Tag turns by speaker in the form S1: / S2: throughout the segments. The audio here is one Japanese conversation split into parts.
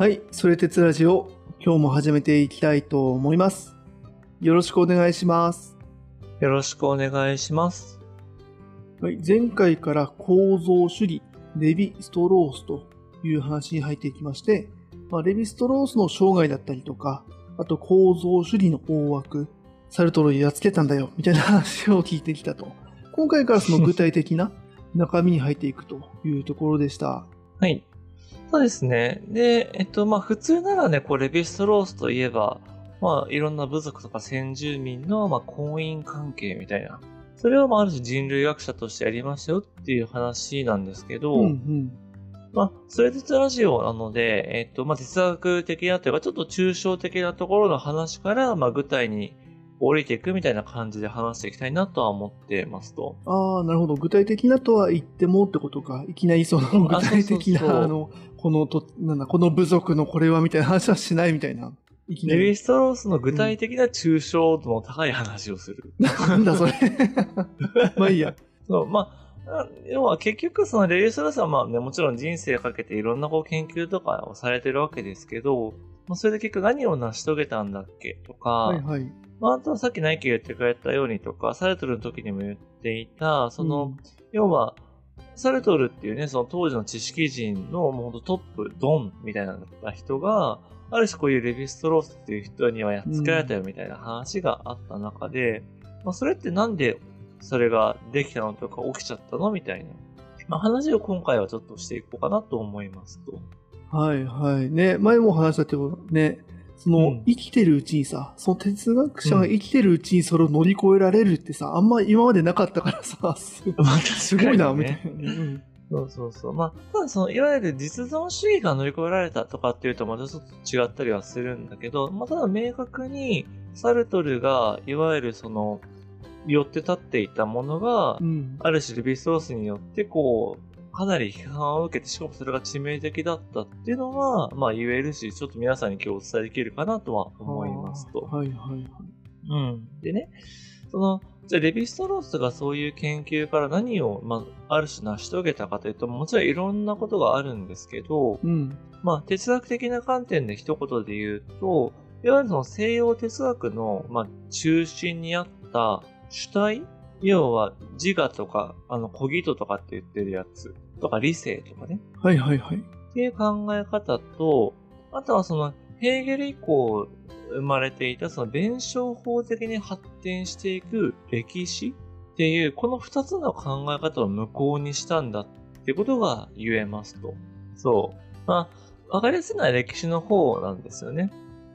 S1: はい、それ鉄ラジオ、今日も始めていきたいと思います。よろしくお願いします。
S2: よろしくお願いします。
S1: はい、前回から構造主義、レヴィ・ストロースという話に入っていきまして、まあ、レヴィ・ストロースの生涯だったりとか、あと構造主義の大枠、サルトルをやっつけたんだよ、みたいな話を聞いてきたと。今回からその具体的な中身に入っていくというところでした。
S2: はい。そうですね。で、えっと、まあ、普通ならね、こう、レヴィストロースといえば、まあ、いろんな部族とか先住民の、まあ、婚姻関係みたいな。それを、まあ、ある種人類学者としてやりましたよっていう話なんですけど、
S1: うんうん。
S2: まあ、それ哲ラジオなので、えっと、まあ、哲学的なというか、ちょっと抽象的なところの話から、まあ、具体に降りていくみたいな感じで話していきたいなとは思ってますと。
S1: ああ、なるほど。具体的なとは言ってもってことか。いきなりその具体的な、あの、このと、なんだ、この部族のこれはみたいな話はしないみたいな。いきなり。
S2: レヴィストロースの具体的な抽象度の高い話をする。
S1: なんだそれ。まあいいや。
S2: そう、まあ、要は結局そのレヴィストロースはまあね、もちろん人生かけていろんなこう研究とかをされてるわけですけど、まあ、それで結局何を成し遂げたんだっけとか、
S1: はいはい。
S2: まあ、あとはさっきナイキが言ってくれたようにとか、サルトルの時にも言っていた、その、
S1: うん
S2: 要は、サルトルっていうね、その当時の知識人のもうトップ、ドンみたいな人が、ある種こういうレヴィストロースっていう人にはやっつけられたよみたいな話があった中で、まあそれってなんでそれができたのとか起きちゃったのみたいな、まあ、話を今回はちょっとしていこうかなと思いますと。
S1: はいはい。ね、前も話したけどね、その、
S2: うん
S1: 生きてるうちにさ、その哲学者が生きてるうちにそれを乗り越えられるってさ、あんま今までなかったからさ、す
S2: まあ
S1: すごいな、みたいな。うん
S2: そうそうそう。まあ、ただその、いわゆる実存主義が乗り越えられたとかっていうとまたちょっと違ったりはするんだけど、まあ、ただ明確に、サルトルが、いわゆるその、寄って立っていたものが、
S1: うん。
S2: ある種レヴィストロースによって、こう、かなり批判を受けて、しかもそれが致命的だったっていうのは、まあ言えるし、ちょっと皆さんに今日お伝えできるかなとは思いますと。
S1: はいはいはい。
S2: うん。でね、その、じゃあレヴィストロースがそういう研究から何を、まあ、ある種成し遂げたかというと、もちろんいろんなことがあるんですけど、
S1: うん。
S2: まあ、哲学的な観点で一言で言うと、いわゆるその西洋哲学の、まあ、中心にあった主体要は自我とか、あの、コギトとかって言ってるやつとか理性とかね。
S1: はいはいはい。
S2: っていう考え方と、あとはその、ヘーゲル以降生まれていたその弁証法的に発展していく歴史っていう、この二つの考え方を無効にしたんだってことが言えますと。そう。まあ、わかりやすいのは歴史の方なんですよね。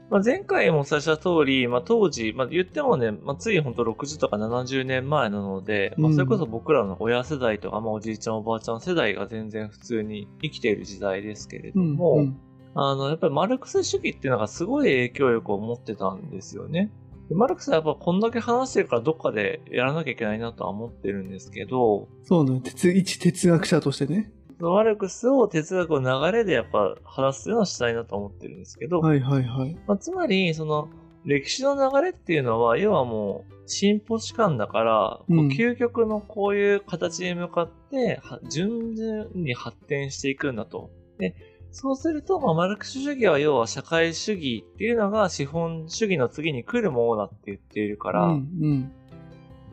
S2: まあ、前回もお伝えした通り、まあ、当時、まあ、言ってもね、まあ、ついほんと60とか70年前なので、まあ、それこそ僕らの親世代とか、まあ、おじいちゃんおばあちゃん世代が全然普通に生きている時代ですけれど
S1: うん。
S2: も、
S1: うん
S2: あの、やっぱりマルクス主義っていうのがすごい影響力を持ってたんですよね。でマルクスはやっぱこんだけ話してるからどっかでやらなきゃいけないなとは思ってるんですけど、
S1: そうね。哲、一哲学者としてね。
S2: マルクスを哲学の流れでやっぱ話すような主体だと思ってるんですけど、
S1: はいはいはい。
S2: まあ、つまり、その、歴史の流れっていうのは、要はもう、進歩史観だから、こう
S1: うん
S2: 究極のこういう形に向かって、は順々に発展していくんだと。で、そうすると、まあ、マルクス主義は要は社会主義っていうのが資本主義の次に来るものだって言っているから、
S1: うんうん。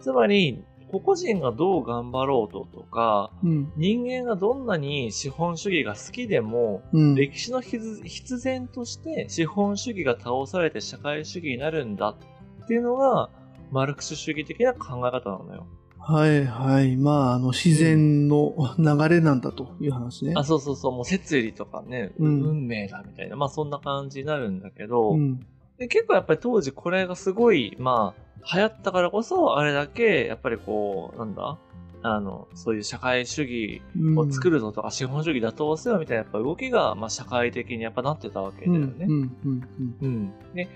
S2: つまり、個々人がどう頑張ろうととか、
S1: うん。
S2: 人間がどんなに資本主義が好きでも、
S1: うん。
S2: 歴史の必必然として資本主義が倒されて社会主義になるんだっていうのが、マルクス主義的な考え方なのよ。
S1: はいはい。まあ、あの、自然の流れなんだという話ね。
S2: あ、そうそうそう、もう摂理とかね、
S1: うん
S2: 運命だみたいな、まあそんな感じになるんだけど、
S1: うん。
S2: で結構やっぱり当時これがすごい、まあ、流行ったからこそ、あれだけ、やっぱりこう、なんだ？あの、そういう社会主義
S1: うん
S2: を作るぞとか、資本主義打倒せよみたいなやっぱ動きが、まあ社会的にやっぱなってたわけだ
S1: うん
S2: よね。
S1: うんうん
S2: うん。で、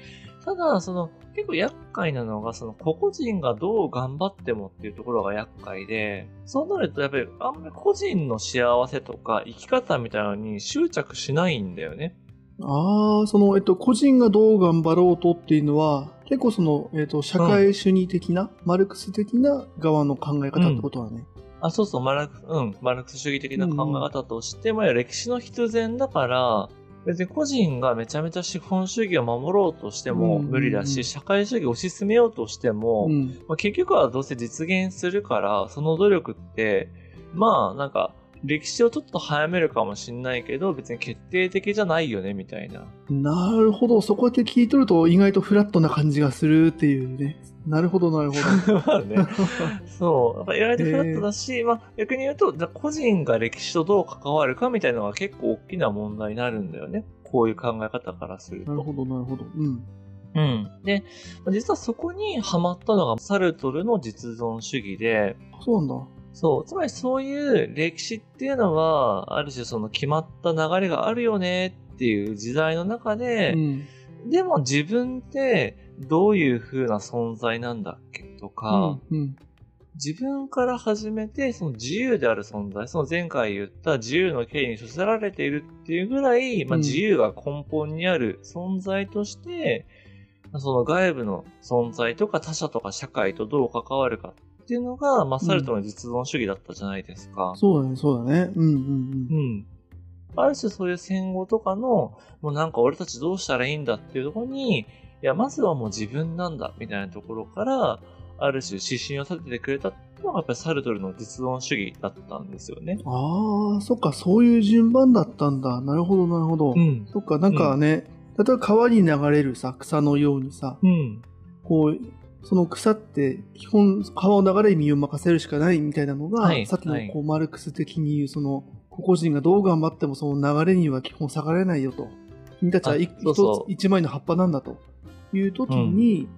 S2: ただ、その、結構厄介なのが、その、個々人がどう頑張ってもっていうところが厄介で、そうなると、やっぱり、あんまり個人の幸せとか生き方みたいなのに執着しないんだよね。
S1: ああ、その、えっと、個人がどう頑張ろうとっていうのは、結構その、えっと、社会主義的な、マルクス的な側の考え方ってことはね。
S2: あ、そうそう、マルク、うん、マルクス主義的な考え方として、まあ、歴史の必然だから、別に個人がめちゃめちゃ資本主義を守ろうとしても無理だし、
S1: うん。うんうん
S2: 社会主義を推し進めようとしても、
S1: うん。
S2: まあ、結局はどうせ実現するから、その努力って、まあなんか、歴史をちょっと早めるかもしんないけど、別に決定的じゃないよね、みたいな。
S1: なるほど。そこで聞いとると意外とフラットな感じがするっていうね。なるほど、なるほ
S2: まあね。そう。やっぱ意外とフラットだし、まあ逆に言うと、じゃあ個人が歴史とどう関わるかみたいなのが結構大きな問題になるんだよね。こういう考え方からする
S1: ど。なる
S2: と。
S1: ほど、なるほど。うん。
S2: うん。で、実はそこにハマったのがサルトルの実存主義で、
S1: そうなんだ。
S2: そう。つまりそういう歴史っていうのは、ある種その決まった流れがあるよねっていう時代の中で、
S1: うん。
S2: でも自分ってどういう風な存在なんだっけとか、
S1: うん。うん。
S2: 自分から始めてその自由である存在、その前回言った自由の権利に処せられているっていうぐらい、まあ、
S1: うん
S2: 自由が根本にある存在として、その外部の存在とか他者とか社会とどう関わるかっていうのが、まあ、サルトの実存主義だったじゃないですか。
S1: そうだね、そうだね。うんうん
S2: うん。ある種そういう戦後とかの、もうなんか俺たちどうしたらいいんだっていうところに、いや、まずはもう自分なんだ、みたいなところから、ある種指針を立ててくれたっていうのがやっぱりサルトルの実存主義だったんですよね。
S1: うん。ああ、そっか、そういう順番だったんだ。なるほど、なるほど。
S2: ん。
S1: そっか、なんかね、例えば川に流れるさ、草のようにさ、
S2: うん。
S1: こう、その草って基本川の流れに身を任せるしかないみたいなのが、
S2: はい
S1: さっきの
S2: はい。
S1: こうマルクス的に言うその個々人がどう頑張ってもその流れには基本下がれないよと。君たちは一一枚の葉っぱなんだと。いう時に、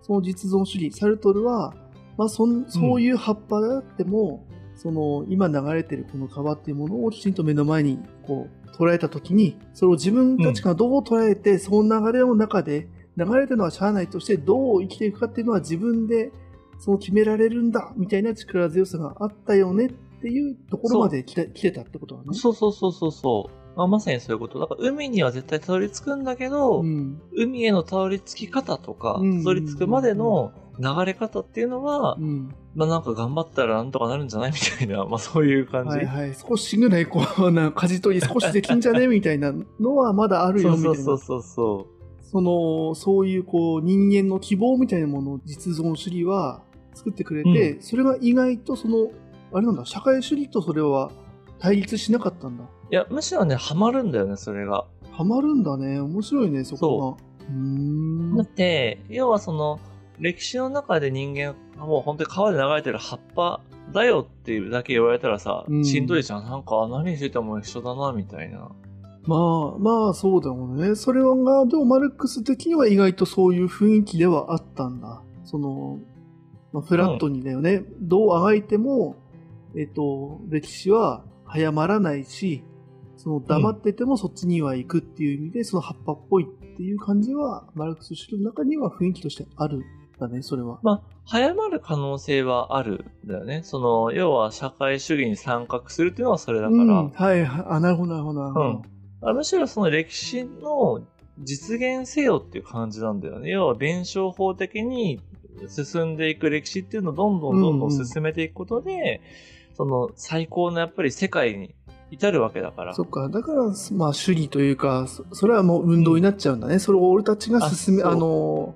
S1: その実存主義、サルトルは、まあそん、そういう葉っぱであっても、その今流れてるこの川っていうものをきちんと目の前にこう捉えた時に、それを自分たちがどう捉えて、その流れの中で流れてるのはしゃあないとしてどう生きていくかっていうのは自分でその決められるんだみたいな力強さがあったよねっていうところまで来て来てたってことだね。
S2: そうそうそうそうそう。あまさにそういうこと。だから海には絶対たどり着くんだけど、
S1: うん。
S2: 海へのたどり着き方とか、
S1: うん
S2: たどり着くまでの流れ方っていうのは、
S1: うん。
S2: まあなんか頑張ったらなんとかなるんじゃないみたいな、まあそういう感じ。
S1: はいはい。少しぐらいこう、な、舵取り少しできんじゃねみたいなのはまだあるよみたいな。
S2: そうそうそうそう。
S1: その、そういうこう、人間の希望みたいなものを実存主義は作ってくれて、それが意外とその、あれなんだ、社会主義とそれは対立しなかったんだ。
S2: いや、むしろね、ハマるんだよね、それが。
S1: ハマるんだね。面白いね、そこが。うーん
S2: だって、要はその、歴史の中で人間、もう本当に川で流れてる葉っぱだよっていうだけ言われたらさ、
S1: うん
S2: しんどいじゃん。なんか何してても一緒だな、みたいな。
S1: まあ、まあ、そうだよね。それは、でもマルクス的には意外とそういう雰囲気ではあったんだ。その、まあ、フラットにだよね。どうあがいても、えっと、歴史は早まらないし、その黙っててもそっちには行くっていう意味で、その葉っぱっぽいっていう感じは、マルクス主義の中には雰囲気としてあるんだね、それは。
S2: まあ、早まる可能性はあるんだよね。その、要は社会主義に参画するっていうのはそれだから。
S1: うん、はい、はいあ、なるほど、なるほど、なるほど。
S2: あむしろその歴史の実現せよっていう感じなんだよね。要は弁証法的に進んでいく歴史っていうのをどんどんどんどん進めていくことで、その最高のやっぱり世界に至るわけだから。
S1: そっか、だから、まあ、主義というか、そそれはもう運動になっちゃうんだね。それを俺たちが進め、あの、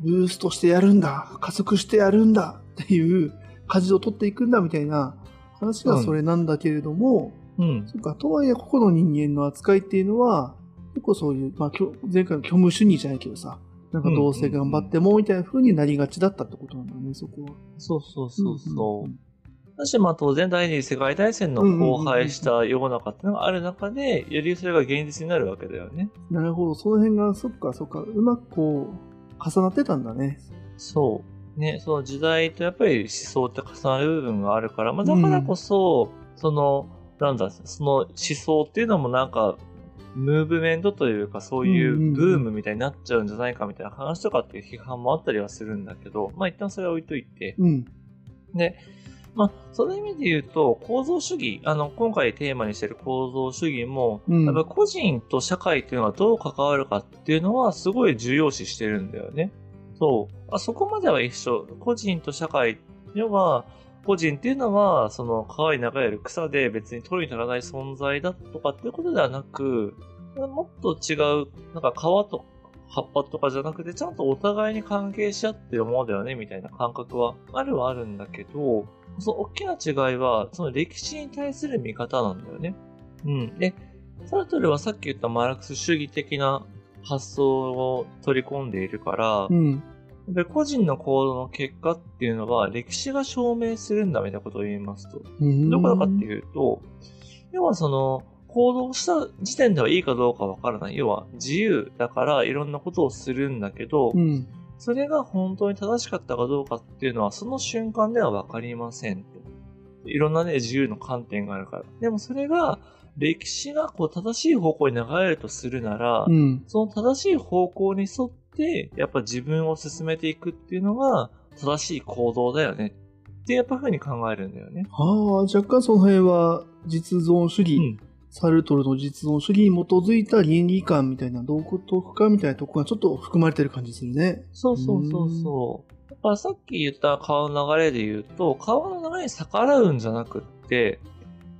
S1: ブーストしてやるんだ、加速してやるんだっていう、舵を取っていくんだみたいな話がそれなんだけれども、
S2: うん。
S1: そっか、とはいえ、個々の人間の扱いっていうのは、結構そういう、まあ、前回の虚無主義じゃないけどさ、なんかどうせ頑張ってもみたいな風になりがちだったってことなんだね、そこは。
S2: そうそうそうそう。
S1: んん
S2: だし、まあ当然第二次世界大戦の荒廃した世の中っていうのがある中で、よりそれが現実になるわけだよね。
S1: なるほど、その辺が、そっか、そっか、うまくこう、重なってたんだね。
S2: そう。ね、その時代とやっぱり思想って重なる部分があるから、まあだからこそ、その、なんだ、その思想っていうのもなんか、ムーブメントというか、そういうブームみたいになっちゃうんじゃないかみたいな話とかっていう批判もあったりはするんだけど、まあ一旦それは置いといて。
S1: うん。
S2: で、まあ、その意味で言うと、構造主義、あの、今回テーマにしている構造主義も、
S1: うん
S2: やっぱ個人と社会っていうのはどう関わるかっていうのはすごい重要視してるんだよね。そう。あそこまでは一緒。個人と社会、要は、個人っていうのは、その川に流れる草で別に取るに足らない存在だとかっていうことではなく、もっと違う、なんか皮と葉っぱとかじゃなくて、ちゃんとお互いに関係し合ってるものだよね、みたいな感覚はあるはあるんだけど、その大きな違いは、その歴史に対する見方なんだよね。うん。で、サルトルはさっき言ったマルクス主義的な発想を取り込んでいるから、うん、で個人の行動の結果っていうのは歴史が証明するんだみたいなことを言いますと。どこだかっていうと、要はその、行動した時点ではいいかどうかわからない。要は自由だからいろんなことをするんだけど、うん、それが本当に正しかったかどうかっていうのはその瞬間ではわかりませんいろんなね、自由の観点があるから。でもそれが歴史がこう正しい方向に流れるとするなら、うん、その正しい方向に沿って、やっぱ自分を進めていくっていうのが正しい行動だよねってやっぱ風に考えるんだよね。
S1: ああ、若干その辺は実存主義、うん、サルトルの実存主義に基づいた倫理観みたいな道徳観みたいなとこがちょっと含まれてる感じするね。
S2: そうそうそうそう。だからさっき言った川の流れで言うと、川の流れに逆らうんじゃなくって、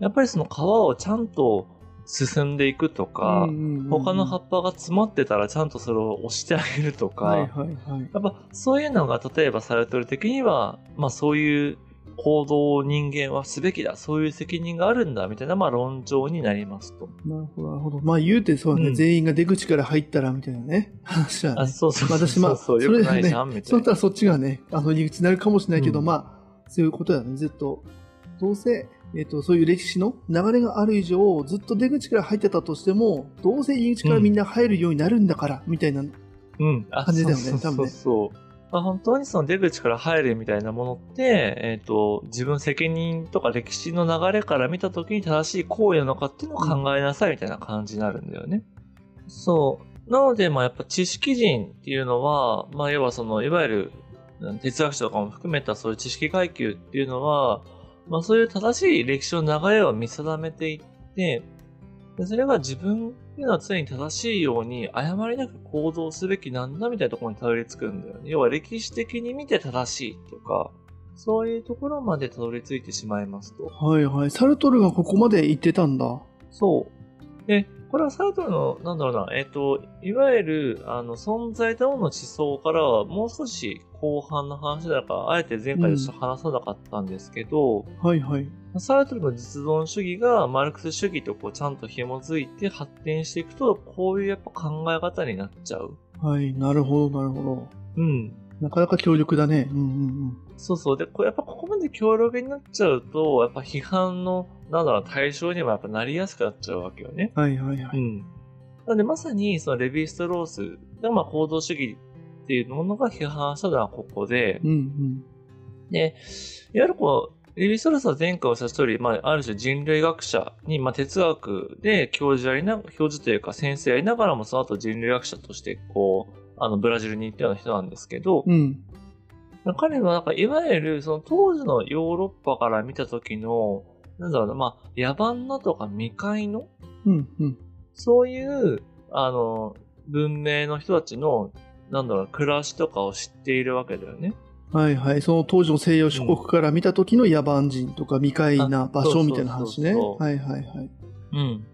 S2: やっぱりその川をちゃんと進んでいくとか、他の葉っぱが詰まってたらちゃんとそれを押してあげるとか、やっぱそういうのが例えばサルトル的には、まあそういう行動を人間はすべきだ、そういう責任があるんだ、みたいな、まあ論調になりますと。
S1: なるほど、なるほど。まあ言うてそうね、うん、全員が出口から入ったら、みたいなね、話は、ね。あ、
S2: そうそうそう
S1: 私、まあ、
S2: そう、よくないじゃん、
S1: みたいな。そうったらそっちがね、あの入り口になるかもしれないけど、うん、まあ、そういうことだね、ずっと。どうせ、えっ、ー、と、そういう歴史の流れがある以上、ずっと出口から入ってたとしても、どうせ入り口からみんな入るようになるんだから、みたいな感じだよね、多分ね。
S2: まあ、本当にその出口から入るみたいなものって、えっ、ー、と、自分責任とか歴史の流れから見たときに正しい行為なのかっていうのを考えなさいみたいな感じになるんだよね。うん、そう。なので、まあやっぱ知識人っていうのは、まあ要はその、いわゆる哲学者とかも含めたそういう知識階級っていうのは、まあそういう正しい歴史の流れを見定めていって、でそれが自分っていうのは常に正しいように誤りなく行動すべきなんだみたいなところにたどり着くんだよね。要は歴史的に見て正しいとか、そういうところまでたどり着いてしまいますと。
S1: はいはい。サルトルがここまで行ってたんだ。
S2: そう。で、これはサルトルの、なんだろうな、えっ、ー、と、いわゆる、あの、存在との思想からは、もう少し後半の話だから、あえて前回として話さなかったんですけど、
S1: うん、はいはい。
S2: サルトルの実存主義がマルクス主義とこうちゃんと紐づいて発展していくと、こういうやっぱ考え方になっちゃう。
S1: はい、なるほど、なるほど。
S2: うん。
S1: なかなか強力だね。うんうんうん。
S2: そうそう。で、これやっぱここまで強力になっちゃうと、やっぱ批判の、なんだろう、対象にもやっぱなりやすくなっちゃうわけよね。
S1: はいはいはい。うん。
S2: なんでまさに、そのレヴィストロースが、まあ行動主義っていうものが批判したのはここで、うんうん。で、いわゆるこう、レヴィストロースは前回おっしゃった通り、まあ、ある種人類学者に、まあ、哲学で教授やりな、教授というか先生やりながらもその後人類学者として、こう、あの、ブラジルに行ったような人なんですけど、うん、彼はなんか、いわゆる、その当時のヨーロッパから見た時の、なんだろうな、まあ、野蛮なとか未開の、うんうん、そういう、あの、文明の人たちの、なんだろう、暮らしとかを知っているわけだよね。
S1: はいはい。その当時の西洋諸国から見た時の野蛮人とか未開な場所みたいな話ね。はいはいはい。
S2: うん。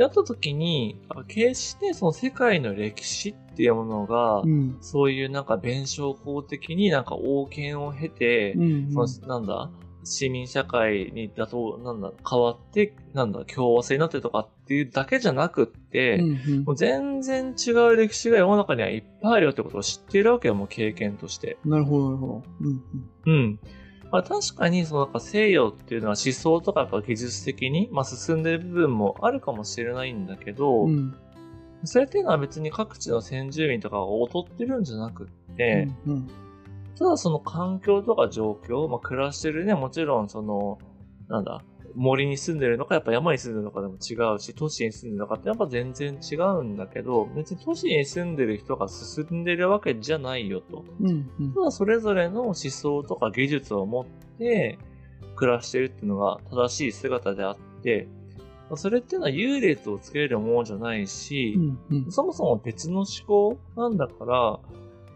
S2: で、あった時に、決してその世界の歴史っていうものが、うん、そういうなんか弁証法的になんか王権を経て、うんうん、そのなんだ、市民社会にだと、なんだ、変わって、なんだ、共和制になってとかっていうだけじゃなくって、うんうん、もう全然違う歴史が世の中にはいっぱいあるよってことを知っているわけよ、もう経験として。
S1: なるほど、なるほど。うん、
S2: うん。うんまあ、確かにそのなんか西洋っていうのは思想とかやっぱ技術的に、まあ、進んでる部分もあるかもしれないんだけど、うん、それっていうのは別に各地の先住民とかが劣ってるんじゃなくって、うんうん、ただその環境とか状況、まあ、暮らしてるね、もちろんその、なんだ、森に住んでるのか、やっぱ山に住んでるのかでも違うし、都市に住んでるのかってやっぱ全然違うんだけど、別に都市に住んでる人が進んでるわけじゃないよと。うんうん、ただそれぞれの思想とか技術を持って暮らしてるっていうのが正しい姿であって、それっていうのは優劣をつけるものじゃないし、うんうん、そもそも別の思考なんだから、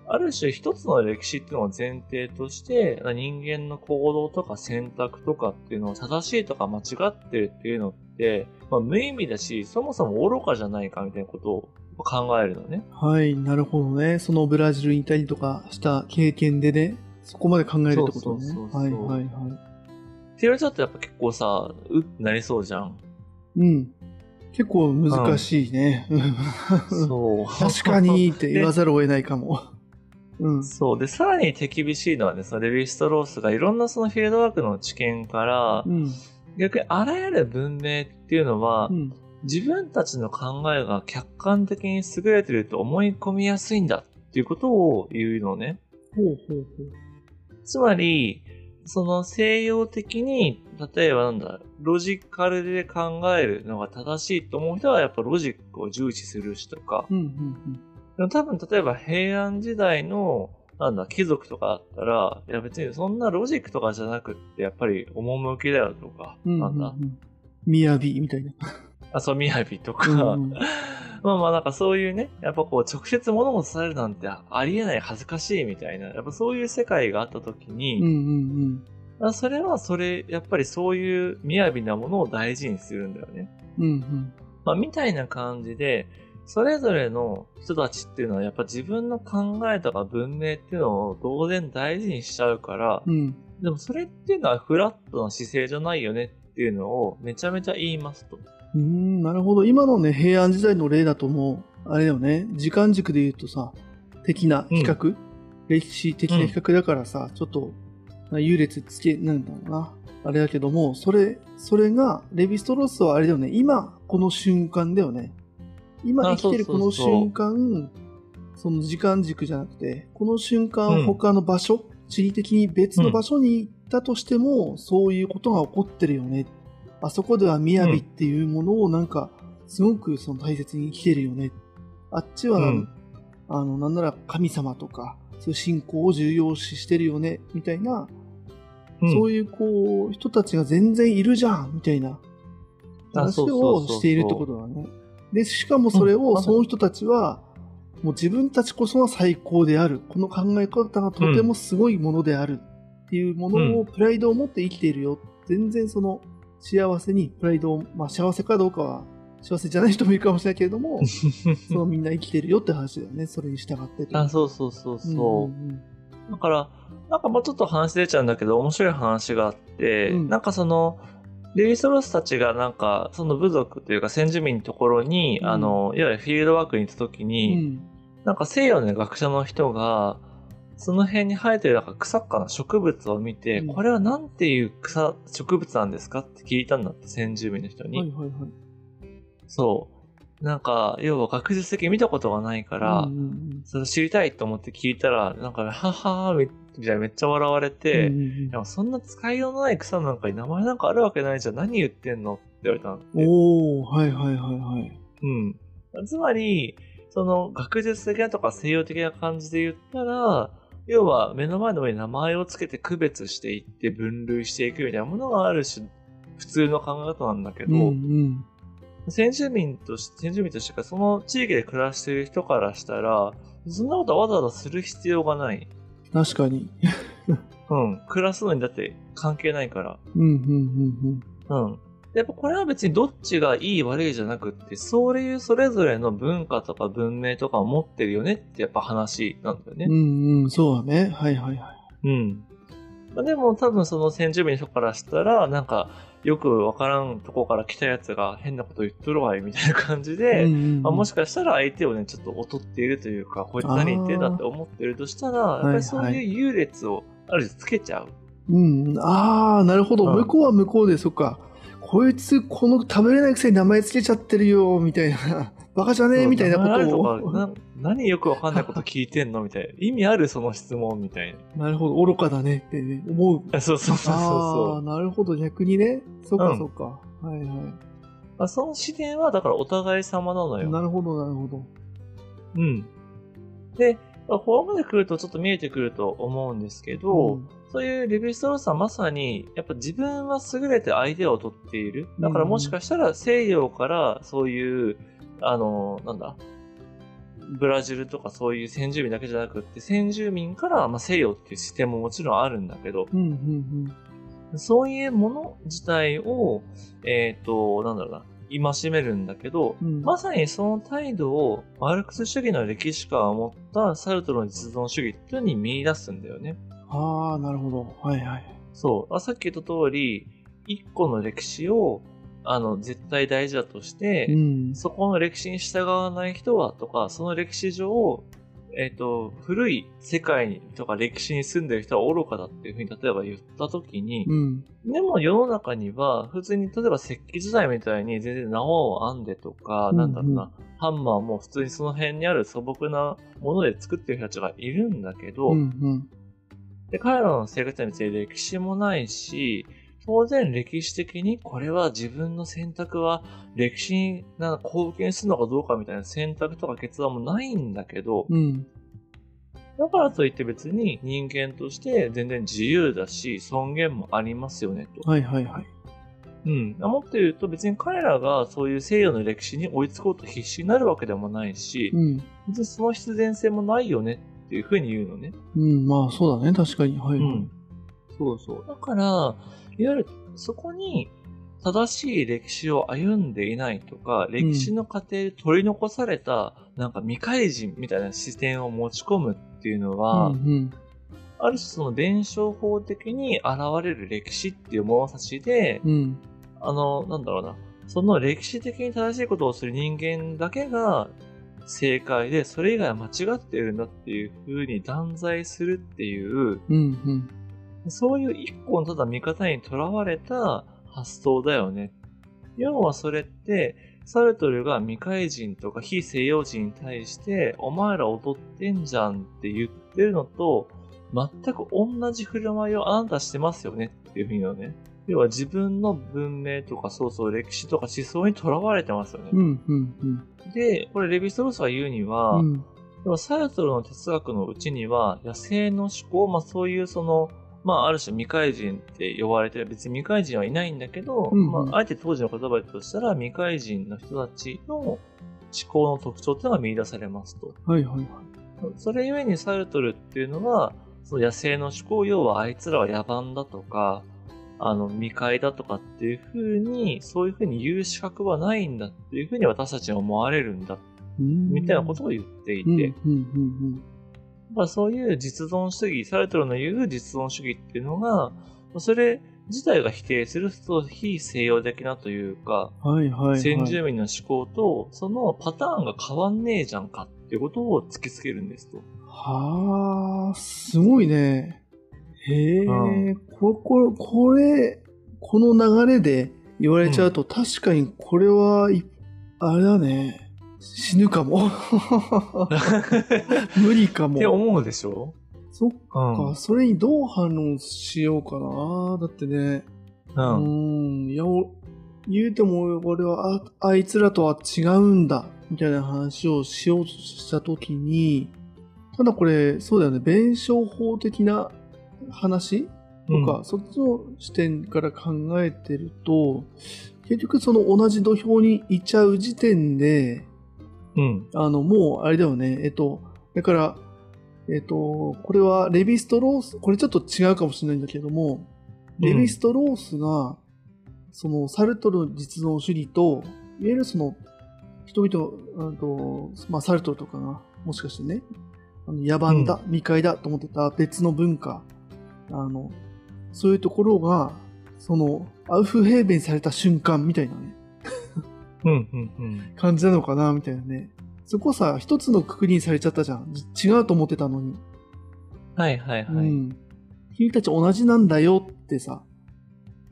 S2: ある種一つの歴史っていうのを前提として、人間の行動とか選択とかっていうのを正しいとか間違ってるっていうのって、まあ、無意味だし、そもそも愚かじゃないかみたいなことを考えるのね。
S1: はい、なるほどね。そのブラジルにいたりとかした経験でね、そこまで考えるってことね
S2: そうそう。そう
S1: はいはいはい。
S2: って言われちゃうとやっぱ結構さ、うってなりそうじゃん。
S1: うん。結構難しいね。
S2: そう。
S1: 確かにって言わざるを得ないかも。うん。
S2: そう。で、さらに手厳しいのはね、そのレヴィ・ストロースがいろんなそのフィールドワークの知見から、
S1: うん。
S2: 逆にあらゆる文明っていうのは、
S1: うん。
S2: 自分たちの考えが客観的に優れてると思い込みやすいんだっていうことを言うのね。
S1: ほうほうほ
S2: つまり、その西洋的に、例えばなんだ、ロジカルで考えるのが正しいと思う人はやっぱロジックを重視する人とか、
S1: う。うんうん
S2: でも多分例えば平安時代の、なんだ、貴族とかだったら、いや別にそんなロジックとかじゃなくって、やっぱり趣だよとか、
S1: うん。うん
S2: なんだ、
S1: うん。みやびみたいな。
S2: 遊びやびとか、
S1: うんうん
S2: まあまあなんかそういうね、やっぱこう直接物を伝えるなんてありえない恥ずかしいみたいな、やっぱそういう世界があった時に、
S1: うんうん
S2: あそれはそれ、やっぱりそういう雅なものを大事にするんだよね。
S1: うん。うん
S2: まあみたいな感じで、それぞれの人たちっていうのはやっぱ自分の考えとか文明っていうのを当然大事にしちゃうから、
S1: うん。うん。
S2: でもそれっていうのはフラットな姿勢じゃないよねっていうのをめちゃめちゃ言いますと。
S1: うーん、なるほど。今のね、平安時代の例だともう、あれだよね、時間軸で言うとさ、的な比較、歴史的な比較だからさ、ちょっと、まあ優劣つけ、なんだろうな。あれだけども、それ、それが、レヴィストロースはあれだよね、今、この瞬間だよね。今
S2: あ
S1: 生きてるこの
S2: そうそうそう
S1: 瞬間、その時間軸じゃなくて、この瞬
S2: うん
S1: 間他の場所、地理的に別の場所に行ったとしても、そういうことが起こってるよね。あそこでは雅っていうものをなんか、すごくその大切に生きてるよね。あっちは、
S2: うん
S1: あの、なんなら神様とか、そういう信仰を重要視してるよね、みたいな、
S2: うん
S1: そういうこう、人たちが全然いるじゃん、みたいな
S2: あ
S1: 話
S2: そうそうそうそう
S1: をしているってことだね。で、しかもそれを、
S2: うんまさに
S1: その人たちは、もう自分たちこそが最高である。この考え方がとてもすごいものである。っていうものを、プライドを持って生きているよ。全然その、幸せにプライドを、まあ幸せかどうかは、幸せじゃない人もいるかもしれないけれども、そのみんな生きてるよって話だよね。それに従ってて。
S2: あ、そうそうそうそう。
S1: んん
S2: だから、なんかもうちょっと話出ちゃうんだけど、面白い話があって、
S1: うん
S2: なんかその、レヴィストロスたちがなんか、その部族というか先住民のところに、
S1: うん
S2: あの、いわゆるフィールドワークに行った時
S1: う
S2: に、
S1: ん。
S2: なんか西洋の学者の人が、その辺に生えてるなんか草っかな植物を見て、
S1: うん
S2: これはなんていう草、植物なんですかって聞いたんだって、先住民の人に。
S1: はいはいはい。
S2: そう。なんか、要は学術的に見たことがないから、それ知りたいと思って聞いたら、なんか、はっはーみたいなめっちゃ笑われ
S1: うん
S2: て、
S1: うんうん
S2: いやそんな使いようのない草なんかに名前なんかあるわけないじゃん。何言ってんのって言われたんで。
S1: おー、はいはいはいはい。
S2: うん。つまり、その学術的なとか西洋的な感じで言ったら、要は目の前の上に名前をつけて区別していって分類していくみたいなものがある種、普通の考え方なんだけど、
S1: うんうん。
S2: 先住民として、先住民としてか、その地域で暮らしている人からしたら、そんなことはわざわざする必要がない。
S1: 確かに。
S2: うん。暮らすのにだって関係ないから。
S1: うんうんうんうん。
S2: うん。やっぱこれは別にどっちがいい悪いじゃなくって、そういうそれぞれの文化とか文明とかを持ってるよねってやっぱ話なんだよね。
S1: うんうん、そうだね。はいはいはい。
S2: うん。まあでも多分その先住民の人からしたら、なんかよくわからんとこから来たやつが変なこと言っとるわいみたいな感じで、
S1: うんうんうん
S2: まあ、もしかしたら相手をね、ちょっと劣っているというか、こいつ何言ってんだって思ってるとしたら、やっぱりそういう優劣をある種つけちゃう。
S1: うんうん、ああ、なるほど。
S2: うん
S1: 向こうは向こうで、そっか。こいつ、この食べれないくせに名前つけちゃってるよ、みたいな。バカじゃねえ？みたいなことを。
S2: な何よくわかんないこと聞いてんの？みたいな。意味あるその質問みたい
S1: なるほど。愚かだねってね、思う。
S2: な。そうそうそうそう
S1: ああ、
S2: そう。
S1: なるほど。逆にね。そっ
S2: うん
S1: かそっか。はいはい。
S2: まあ、その視点はだからお互い様なのよ。
S1: なるほど、なるほど。
S2: うん。で、まあここまで来るとちょっと見えてくると思うんですけど、
S1: うん
S2: そういうレヴィストロースはまさに、やっぱ自分は優れて相手を取っている。だからもしかしたら西洋からそういう、あの、なんだ、ブラジルとかそういう先住民だけじゃなくって、先住民からまあ西洋っていう視点ももちろんあるんだけど、
S1: うんうん
S2: そういうもの自体を、えっ、と、なんだろうな、戒めるんだけど、
S1: うん。
S2: まさにその態度をマルクス主義の歴史観を持ったサルトルの実存主義っていうのに見出すんだよね。
S1: ああ、なるほど。はいはい。
S2: そう。あさっき言った通り、一個の歴史を、あの、絶対大事だとして、
S1: うん。
S2: そこの歴史に従わない人はとか、その歴史上、えっ、と、古い世界にとか歴史に住んでる人は愚かだっていうふうに例えば言ったときに、
S1: うん。
S2: でも世の中には、普通に例えば石器時代みたいに全然縄を編んでとか、
S1: うんうん
S2: なんだろうな、ハンマーも普通にその辺にある素朴なもので作ってる人たちがいるんだけど、
S1: うんうん。
S2: で彼らの生活について歴史もないし、当然歴史的にこれは自分の選択は歴史にな貢献するのかどうかみたいな選択とか決断もないんだけど、
S1: うん。
S2: だからといって別に人間として全然自由だし尊厳もありますよねと。
S1: はいはいはい。
S2: うん。もっと言うと別に彼らがそういう西洋の歴史に追いつこうと必死になるわけでもないし、
S1: うん。
S2: 別にその必然性もないよねっていうふうに言うのね。
S1: うん。まあそうだね。確かに。はいはい。
S2: うん。そうそう。だから、いわゆるそこに正しい歴史を歩んでいないとか、歴史の過程で取り残された、なんか未開人みたいな視点を持ち込むっていうのは、
S1: うんうん。
S2: ある種その伝承法的に現れる歴史っていう物差しで、
S1: うん。
S2: あの、なんだろうな、その歴史的に正しいことをする人間だけが正解で、それ以外は間違っているんだっていう風に断罪するっていう、
S1: うんうん。
S2: そういう一個のただ見方にとらわれた発想だよね。要はそれって、サルトルが未開人とか非西洋人に対して、お前ら踊ってんじゃんって言ってるのと、全く同じ振る舞いをあなたしてますよねっていうふうにね。要は自分の文明とかそうそう歴史とか思想にとらわれてますよね
S1: う。んうんうん。
S2: で、これレヴィストロースが言うには、
S1: うん。
S2: でもサルトルの哲学のうちには、野生の思考、まあそういうその、まあある種未開人って呼ばれてる、別に未開人はいないんだけど、
S1: うんうん
S2: まああえて当時の言葉としたら未開人の人たちの思考の特徴っていうのが見出されますと。
S1: はいはいはい。
S2: それゆえにサルトルっていうのは、その野生の思考、要はあいつらは野蛮だとか、あの、未開だとかっていうふうに、そういうふうに言う資格はないんだっていうふうに私たちに思われるんだ、
S1: うん
S2: みたいなことを言っていて、そういう実存主義、サルトルの言う実存主義っていうのが、それ自体が否定すると非西洋的なというか、
S1: うん。はいはいはい。
S2: 先住民の思考とそのパターンが変わんねえじゃんかっていうことを突きつけるんですと。
S1: はあ、すごいね。へえ、
S2: う
S1: こここれ、この流れで言われちゃうと、確かにこれはい、あれだね。死ぬかも。無理かも
S2: って。思うでしょ？
S1: そっ
S2: うん。
S1: か、それにどう反論しようかな。だってね、
S2: う。
S1: うんん、いや、お言うても俺はあ、あいつらとは違うんだ、みたいな話をしようとしたときに、ただこれ、そうだよね、弁証法的な話とか、そっちの視点から考えてると、結局その同じ土俵にいちゃう時点で、
S2: うん。
S1: あの、もうあれだよね、えっと、だから、えっと、これはレヴィストロース、これちょっと違うかもしれないんだけども、レヴィストロースが、そのサルトルの実存主義と、いわゆるその、人々、うんとまあ、サルトルとかが、もしかしてね、あの野蛮だ、未開だと思ってた別の文化、あの、そういうところが、その、アウフヘーベンされた瞬間みたいなね、
S2: うん。うん。うん。
S1: 感じなのかな、みたいなね。そこさ、一つのくくりにされちゃったじゃん。じ違うと思ってたのに。
S2: はいはいはい。
S1: うん。君たち同じなんだよってさ、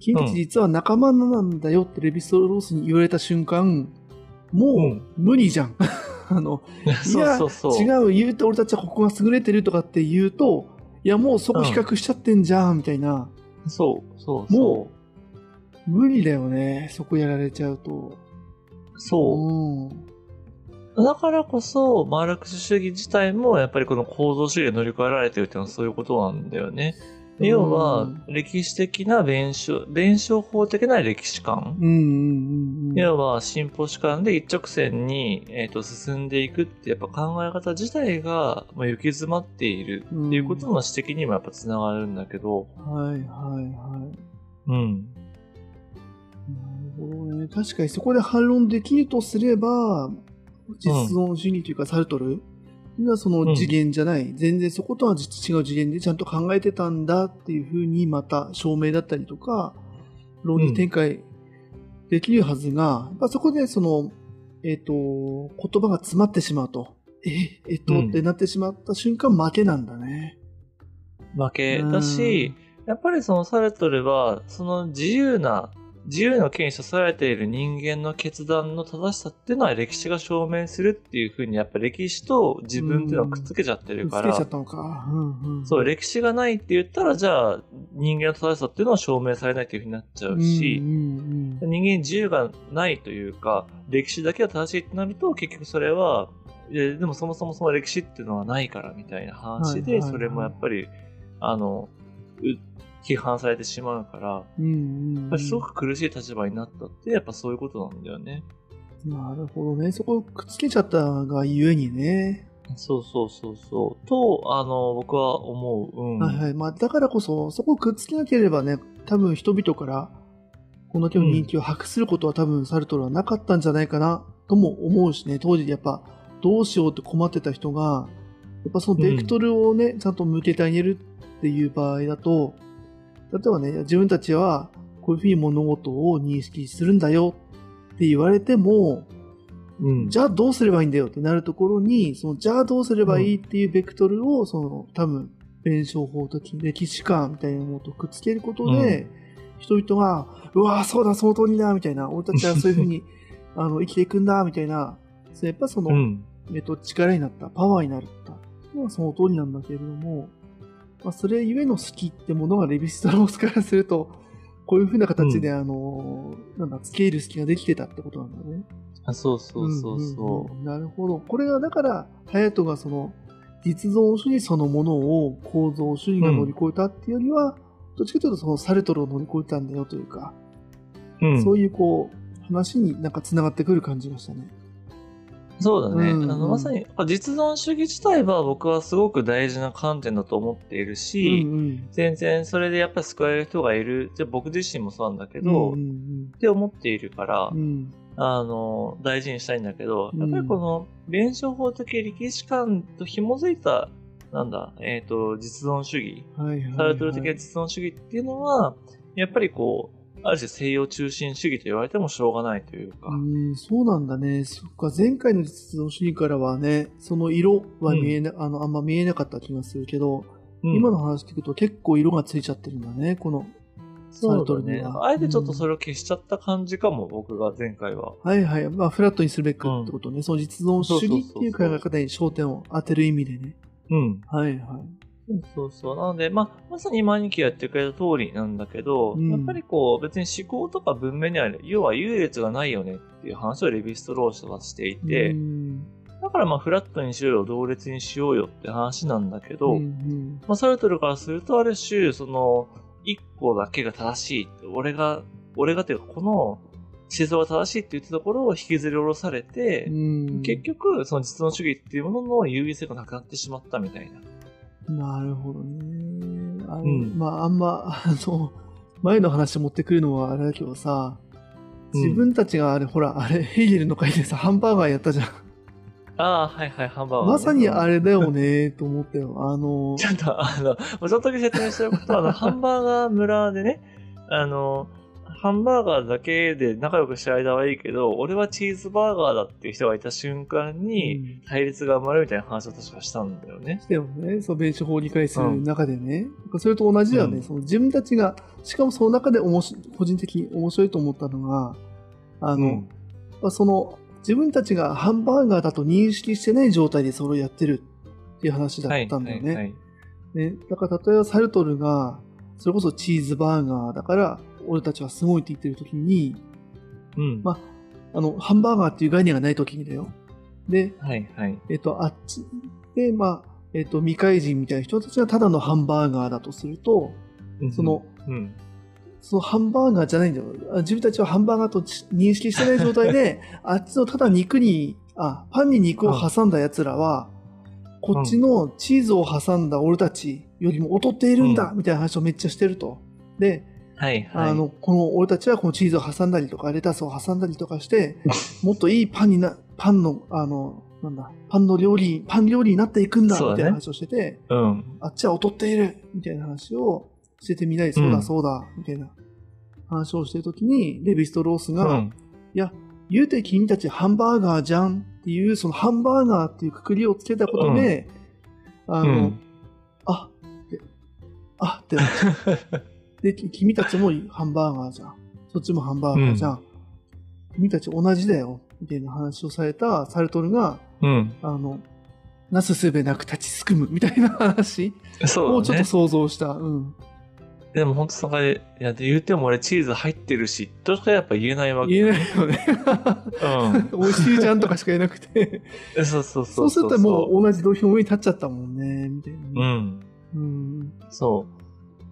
S1: 君たち実は仲間なんだよってレヴィストロースに言われた瞬間、も
S2: う
S1: う無理じゃん。あの、い
S2: そう
S1: や
S2: そうそう。
S1: 違う、言うと俺たちはここが優れてるとかって言うと、いやもうそこ比較しちゃってんじゃん、みたいな。
S2: そうそう
S1: も
S2: そう。
S1: 無理だよね、そこやられちゃうと。
S2: そう。
S1: うん。
S2: だからこそ、マルクス主義自体もやっぱりこの構造主義で乗り越えられてるっていうのはそういうことなんだよね。要は
S1: うん、
S2: 歴史的な弁証、弁証法的な歴史観。
S1: うんうんうんうん
S2: 要は進歩主観で一直線に、えー、と進んでいくってやっぱ考え方自体が、まあ、行き詰まっているっていうことの指摘にもやっぱつながるんだけど、
S1: はいはいはい。
S2: うん。
S1: なるほどね。確かにそこで反論できるとすれば、実存主義というかサルトルにはその次元じゃない、全然そことは実違う次元でちゃんと考えてたんだっていうふうにまた証明だったりとか、論理展開できるはずが、やっぱそこでその、えっ、と、言葉が詰まってしまうと、え、えっと、
S2: うん。
S1: ってなってしまった瞬間負けなんだね。
S2: 負けだし、やっぱりそのサルトルは、その自由な、自由の権威に支えている人間の決断の正しさっていうのは歴史が証明するっていうふうに、やっぱ歴史と自分っていうのをくっつけちゃってるから。
S1: つけちゃっ、たのか。うんうん、
S2: そう、歴史がないって言ったら、じゃあ人間の正しさっていうのは証明されないっていうふうになっちゃうし、
S1: うんうんうん。
S2: 人間に自由がないというか、歴史だけが正しいってなると、結局それは、いやでもそもそもその歴史っていうのはないからみたいな話で、
S1: はいはいはい。
S2: それもやっぱり、あの、う批判されてしまうから、
S1: うんうん
S2: すごく苦しい立場になったって、やっぱそういうことなんだよね。
S1: なるほどね。そこをくっつけちゃったがゆえにね。
S2: そうそうそうそう。と、あの、僕は思う。うん。
S1: はいはい。まあ、だからこそ、そこをくっつけなければね、多分人々から、この手の人気を博することは多分サルトルはなかったんじゃないかな、とも思うしね、当時やっぱ、どうしようって困ってた人が、やっぱそのベクトルをね、ちゃんと向けてあげるっていう場合だと、例えばね、自分たちはこういうふうに物事を認識するんだよって言われても、
S2: うん。
S1: じゃあどうすればいいんだよってなるところに、そのじゃあどうすればいいっていうベクトルを、その多分、弁証法的歴史観みたいなものとくっつけることで、人々が、うわーそうだ、その通りだ、みたいな、俺たちは そういうふうにあの生きていくんだ、みたいな、そうやっぱその、
S2: うん。
S1: えっと、力になった、パワーになったのはその通りなんだけれども、まあ、それゆえの好きってものがレヴィストロースからすると、こういうふうな形で、あの、なんだ、つけ入る隙ができてたってことなんだね。
S2: あそうそうそう
S1: うん
S2: そ
S1: うんうんなるほど。これが、だから、隼人がその、実存主義そのものを構造主義が乗り越えたっていうよりは、どっちかというとそのサルトルを乗り越えたんだよというか、
S2: う。うん。
S1: そういうこう、話になんか繋がってくる感じがしたね。
S2: そうだね。
S1: うん
S2: あの、まさに、実存主義自体は僕はすごく大事な観点だと思っているし、
S1: うん
S2: 全然それでやっぱり救われる人がいる。じゃあ僕自身もそうなんだけ
S1: うん。
S2: ど、っ
S1: うん
S2: て思っているから、
S1: うんうん。
S2: あの、大事にしたいんだけど、
S1: うん
S2: やっぱりこの、弁証法的歴史観と紐づいた、なんだ、えっ、と、実存主義、
S1: はいはい、はい。
S2: サルトル的な実存主義っていうのは、やっぱりこう、ある種西洋中心主義と言われてもしょうがないというか、
S1: うん、そうなんだね。そっか、前回の実存主義からはね、その色は見えな、あの、あんま見えなかった気がするけど、
S2: うん
S1: 今の話聞くと結構色がついちゃってるんだね、このサルトルに
S2: ね。
S1: は。
S2: あえてちょっとそれを消しちゃった感じかも、僕が前回は。
S1: はいはい。まあ、フラットにするべくってことね。その実存主義っていう考え方に焦点を当てる意味でね。
S2: うん。
S1: はいはい。
S2: そうそう。なので、まあ、まさに今兄貴がやってくれた通りなんだけど、
S1: うん
S2: やっぱりこう、別に思考とか文明には、要は優劣がないよねっていう話をレヴィストロースはしていて、
S1: うん
S2: だからまあ、フラットにしようよ、同列にしようよって話なんだけど、
S1: うんうん
S2: まあ、サルトルからすると、ある種、その、一個だけが正しいって、俺が、俺がっていうか、この思想が正しいって言ったところを引きずり下ろされて、
S1: うん
S2: 結局、その実存主義っていうものの優位性がなくなってしまったみたいな。
S1: なるほどね。あの、
S2: うん
S1: まあ、あんま、あの、前の話持ってくるのはあれだけどさ、自分たちがあれ、ほら、あれ、ヘーゲルの回でさ、ハンバーガーやったじゃん。
S2: ああ、はいはい、ハンバーガーね、
S1: まさにあれだよね、と思ったよ。あの、
S2: ちょっと、あの、もうちょっとだけ説明しておくと、あの、ハンバーガー村でね、あの、ハンバーガーだけで仲良くした間はいいけど、俺はチーズバーガーだっていう人がいた瞬間に、対立が生まれるみたいな話を確かしたんだよね。
S1: したよね。そう、弁証法を理解する中でね。それと同じだよね、
S2: うん
S1: その自分たちが、しかもその中でおもし個人的に面白いと思ったのが、あの、
S2: うん
S1: まあその、自分たちがハンバーガーだと認識してない状態でそれをやってるっていう話だったんだよね。
S2: はいはいはい
S1: ねだから例えばサルトルが、それこそチーズバーガーだから、俺たちはすごいって言ってる時に、
S2: うん。
S1: まあの、ハンバーガーっていう概念がない時にだよ。で、
S2: はいはい。
S1: えっと、あっちで、まあ、えっと、未開人みたいな人たちがただのハンバーガーだとすると、その、
S2: うん。
S1: そのハンバーガーじゃないんだよ。あ自分たちはハンバーガーと認識してない状態で、あっちのただ肉に、あ、パンに肉を挟んだ奴らは、こっちのチーズを挟んだ俺たちよりも劣っているんだ、みたいな話をめっちゃしてると。で、
S2: はいはい。
S1: あの、この俺たちはこのチーズを挟んだりとか、レタスを挟んだりとかして、もっといいパンにな、パンの、あの、なんだ、パンの料理、パン料理になっていくんだ、みたいな話をしてて、
S2: うん。
S1: あっちは劣っているみたいな話をしててみない、そう
S2: うん
S1: だそうだ、みたいな話をしてるときに、レヴィスとロースが、い
S2: うん。
S1: や、言うて君たちハンバーガーじゃんっていう、そのハンバーガーっていうくくりをつけたことで、あの、
S2: うん。
S1: あって、あってなっちゃう で、き君たちもハンバーガーじゃん。そっちもハンバーガーじゃん。君たち同じだよ。みたいな話をされたサルトルが、
S2: うん。
S1: あの、なすすべなく立ちすくむみたいな話をちょっと。想像した。うん。
S2: でも本当そこで、いや、で言うても俺チーズ入ってるし、としかやっぱ言えないわけ。
S1: 言えないよね。
S2: う
S1: 美味しいじゃんとかしか言えなくて。
S2: ん。そうそう
S1: そ
S2: そうう。
S1: するともう同じ土俵に立っちゃったもんね。みたいな
S2: う
S1: ね。
S2: ん。
S1: うん。
S2: そう。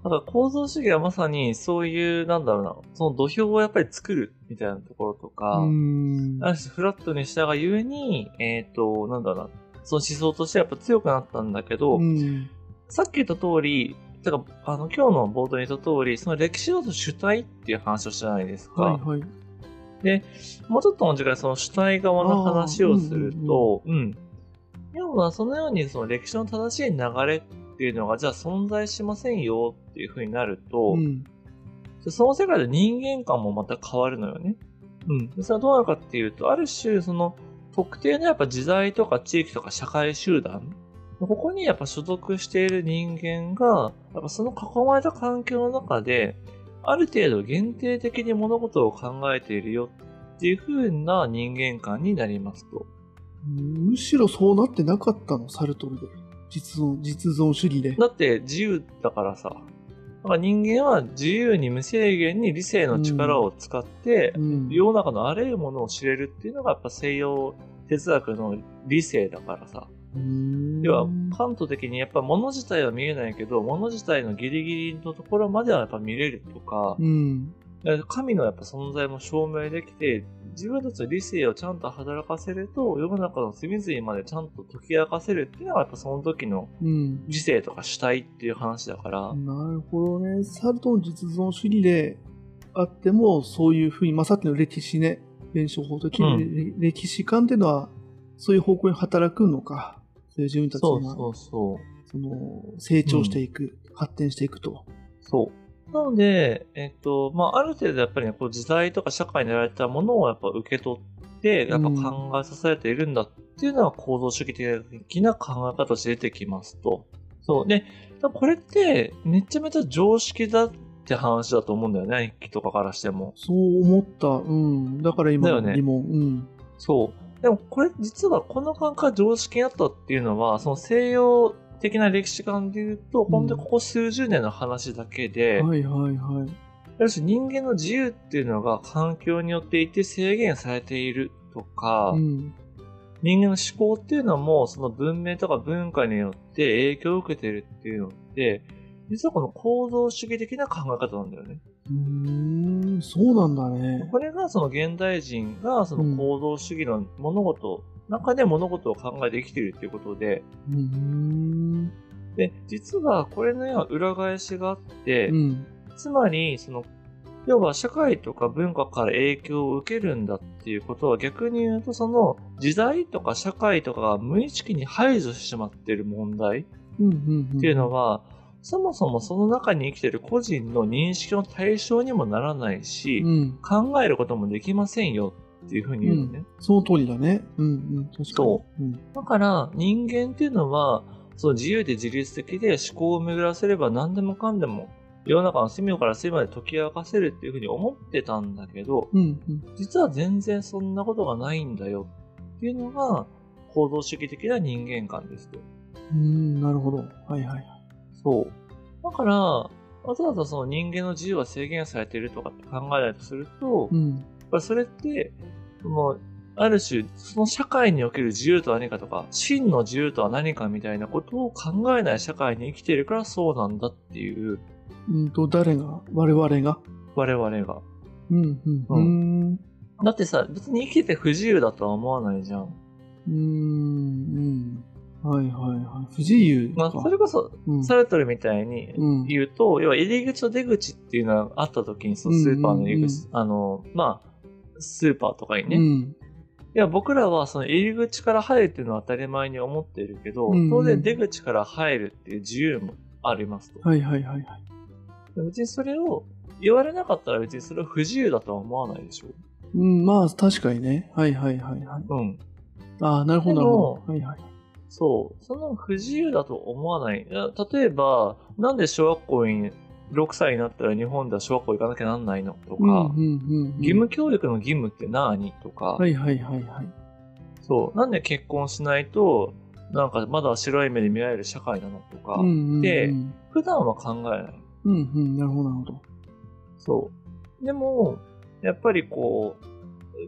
S2: だから構造主義はまさにそういう、なんだろうな、その土俵をやっぱり作るみたいなところとか、
S1: うん。
S2: ある種フラットにしたがゆえに、えっ、と、なんだろうな、その思想としてやっぱ強くなったんだけど、
S1: うん。
S2: さっき言った通り、てか、あの、今日の冒頭に言った通り、その歴史の主体っていう話をしたじゃないですか。
S1: はいはい。
S2: で、もうちょっとの時間その主体側の話をすると、うん。要はそのようにその歴史の正しい流れっていうのがじゃあ存在しませんよっていう風になると、
S1: うん。
S2: その世界で人間観もまた変わるのよね。うん。でそれはどうなるかっていうと、ある種その特定のやっぱ時代とか地域とか社会集団、ここにやっぱ所属している人間が、やっぱその囲まれた環境の中で、ある程度限定的に物事を考えているよっていう風な人間観になりますと。
S1: むしろそうなってなかったの、サルトルで。実存、実存主義で。
S2: だって自由だからさ。だから人間は自由に無制限に理性の力を使って、
S1: うん。
S2: 世の中のあらゆるものを知れるっていうのがやっぱ西洋哲学の理性だからさ。
S1: うん
S2: 要は、カント的にやっぱ物自体は見えないけど、物自体のギリギリのところまではやっぱ見れるとか、
S1: うん。
S2: 神のやっぱ存在も証明できて、自分たちの理性をちゃんと働かせると、世の中の隅々までちゃんと解き明かせるっていうのがやっぱその時の
S1: うん。
S2: 理性とか主体っていう話だから、
S1: なるほどね。サルトの実存主義であっても、そういうふうに、まあ、さっきの歴史ね、弁証法的に、
S2: う
S1: 歴史観っていうのは、そういう方向に働くのか。そういう自分たちが
S2: そうそうそう。
S1: その成長していく、発展していくと。
S2: そう。なので、えっと、まあ、ある程度やっぱりね、こう時代とか社会にやられたものをやっぱ受け取って、やっぱ考えさせられているんだっていうのは構造主義的な考え方として出てきますと。そう。で、これってめちゃめちゃ常識だって話だと思うんだよね、日記とかからしても。
S1: そう思った。うん。だから今
S2: だよね
S1: の疑問。うん。
S2: そう。でもこれ実はこの感覚が常識になったっていうのは、その西洋的な歴史観で言うと、本当にここ数十年の話だけで、
S1: はいはいはい。
S2: ある種人間の自由っていうのが環境によっていて制限されているとか、
S1: うん。
S2: 人間の思考っていうのもその文明とか文化によって影響を受けてるっていうのって、実はこの構造主義的な考え方なんだよね。
S1: うーん、そうなんだね。
S2: これがその現代人がその構造主義の物事、中で物事を考えて生きているっていうことで、
S1: うーん。
S2: で、実はこれのような裏返しがあって、
S1: うん。
S2: つまり、その、要は社会とか文化から影響を受けるんだっていうことは逆に言うとその時代とか社会とかが無意識に排除してしまっている問題
S1: うんうんうん。
S2: っていうのは、そもそもその中に生きている個人の認識の対象にもならないし、
S1: うん。
S2: 考えることもできませんよっていうふうに言うのね。
S1: その通りだね。うんうん。確かに。。
S2: そう
S1: うん。
S2: だから人間っていうのは、その自由で自律的で思考を巡らせれば何でもかんでも世の中の隅から隅まで解き明かせるっていうふうに思ってたんだけど、
S1: うんうん。
S2: 実は全然そんなことがないんだよっていうのが行動主義的な人間観ですと。
S1: うーん、なるほど。はいはいはい。
S2: そう。だから、わざわざその人間の自由は制限されているとかって考えないとすると、やっ
S1: うん。
S2: ぱりそれって、もう、ある種、その社会における自由とは何かとか、真の自由とは何かみたいなことを考えない社会に生きているからそうなんだっていう、
S1: うんと、誰が我々が？
S2: 我々が。
S1: うん、うん、うん。
S2: だってさ、別に生きてて不自由だとは思わないじゃん。
S1: うーん、うん。はいはいはい。不自由か。
S2: まあ、それこそ、
S1: うん、
S2: サルトルみたいに
S1: うん。
S2: 言うと、要は入り口と出口っていうのがあった時に、そうスーパーの入り口、あの、まあ、スーパーとかにね。い
S1: うん。
S2: や、僕らはその入り口から入るっていうのは当たり前に思ってるけど、
S1: うんうん
S2: 当然出口から入るっていう自由もありますと。
S1: はいはいはいはい。
S2: 別にそれを言われなかったら別にそれは不自由だとは思わないでしょ。
S1: うん、まあ確かにね。はいはいはいはい。
S2: うん。
S1: ああ、なるほどなるほど。
S2: で
S1: はいはい。
S2: そう。その不自由だと思わない。例えば、なんで小学校に6歳になったら日本では小学校行かなきゃなんないのとか、
S1: うんうんうんうん、
S2: 義務教育の義務って何とか、
S1: はいはいはいはい。
S2: そう。なんで結婚しないと、なんかまだ白い目で見られる社会なのとか、
S1: うんうんうん、
S2: で普段は考えない。
S1: うんうん、なるほどなるほど。
S2: そう。でも、やっぱりこう、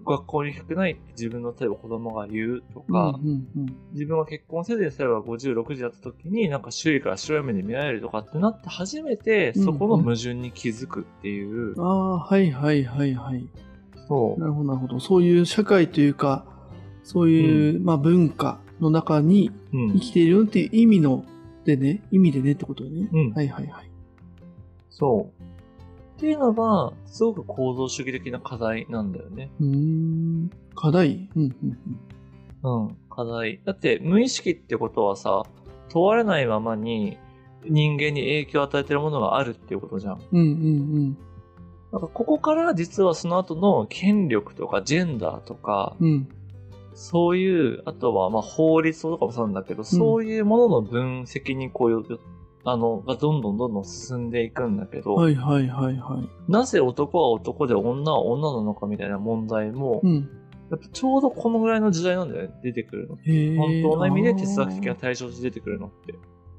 S2: 学校に行きたくないって自分の例えば子供が言うとか、
S1: うんうんうん、
S2: 自分が結婚せずに例えば50、60だった時になんか周囲から白い目で見られるとかってなって初めてそこの矛盾に気づくっていう。
S1: ああ、はいはいはいはい。
S2: そう。
S1: なるほどなるほど。そういう社会というか、そういう、まあ文化の中に
S2: うん
S1: 生。きているよっていう意味の、でね、意味でねってことね。
S2: うん
S1: はいはいはい。
S2: そう。っていうのが、すごく構造主義的な課題なんだよね。
S1: うーん。課題？うんうんうん。
S2: うん。課題。だって、無意識ってことはさ、問われないままに人間に影響を与えてるものがあるっていうことじゃん。
S1: うんうん
S2: なんかここから実はその後の権力とかジェンダーとか、
S1: うん。うん。
S2: そういう、あとはまあ法律とかもそうなんだけど、そういうものの分析にこうよ、あの、がどんどんどんどん進んでいくんだけど、
S1: はいはいはいはい。
S2: なぜ男は男で女は女なのかみたいな問題も、
S1: うん。
S2: やっぱちょうどこのぐらいの時代なんだよね、出てくるの。本当の意味で哲学的な対象として出てくるのって。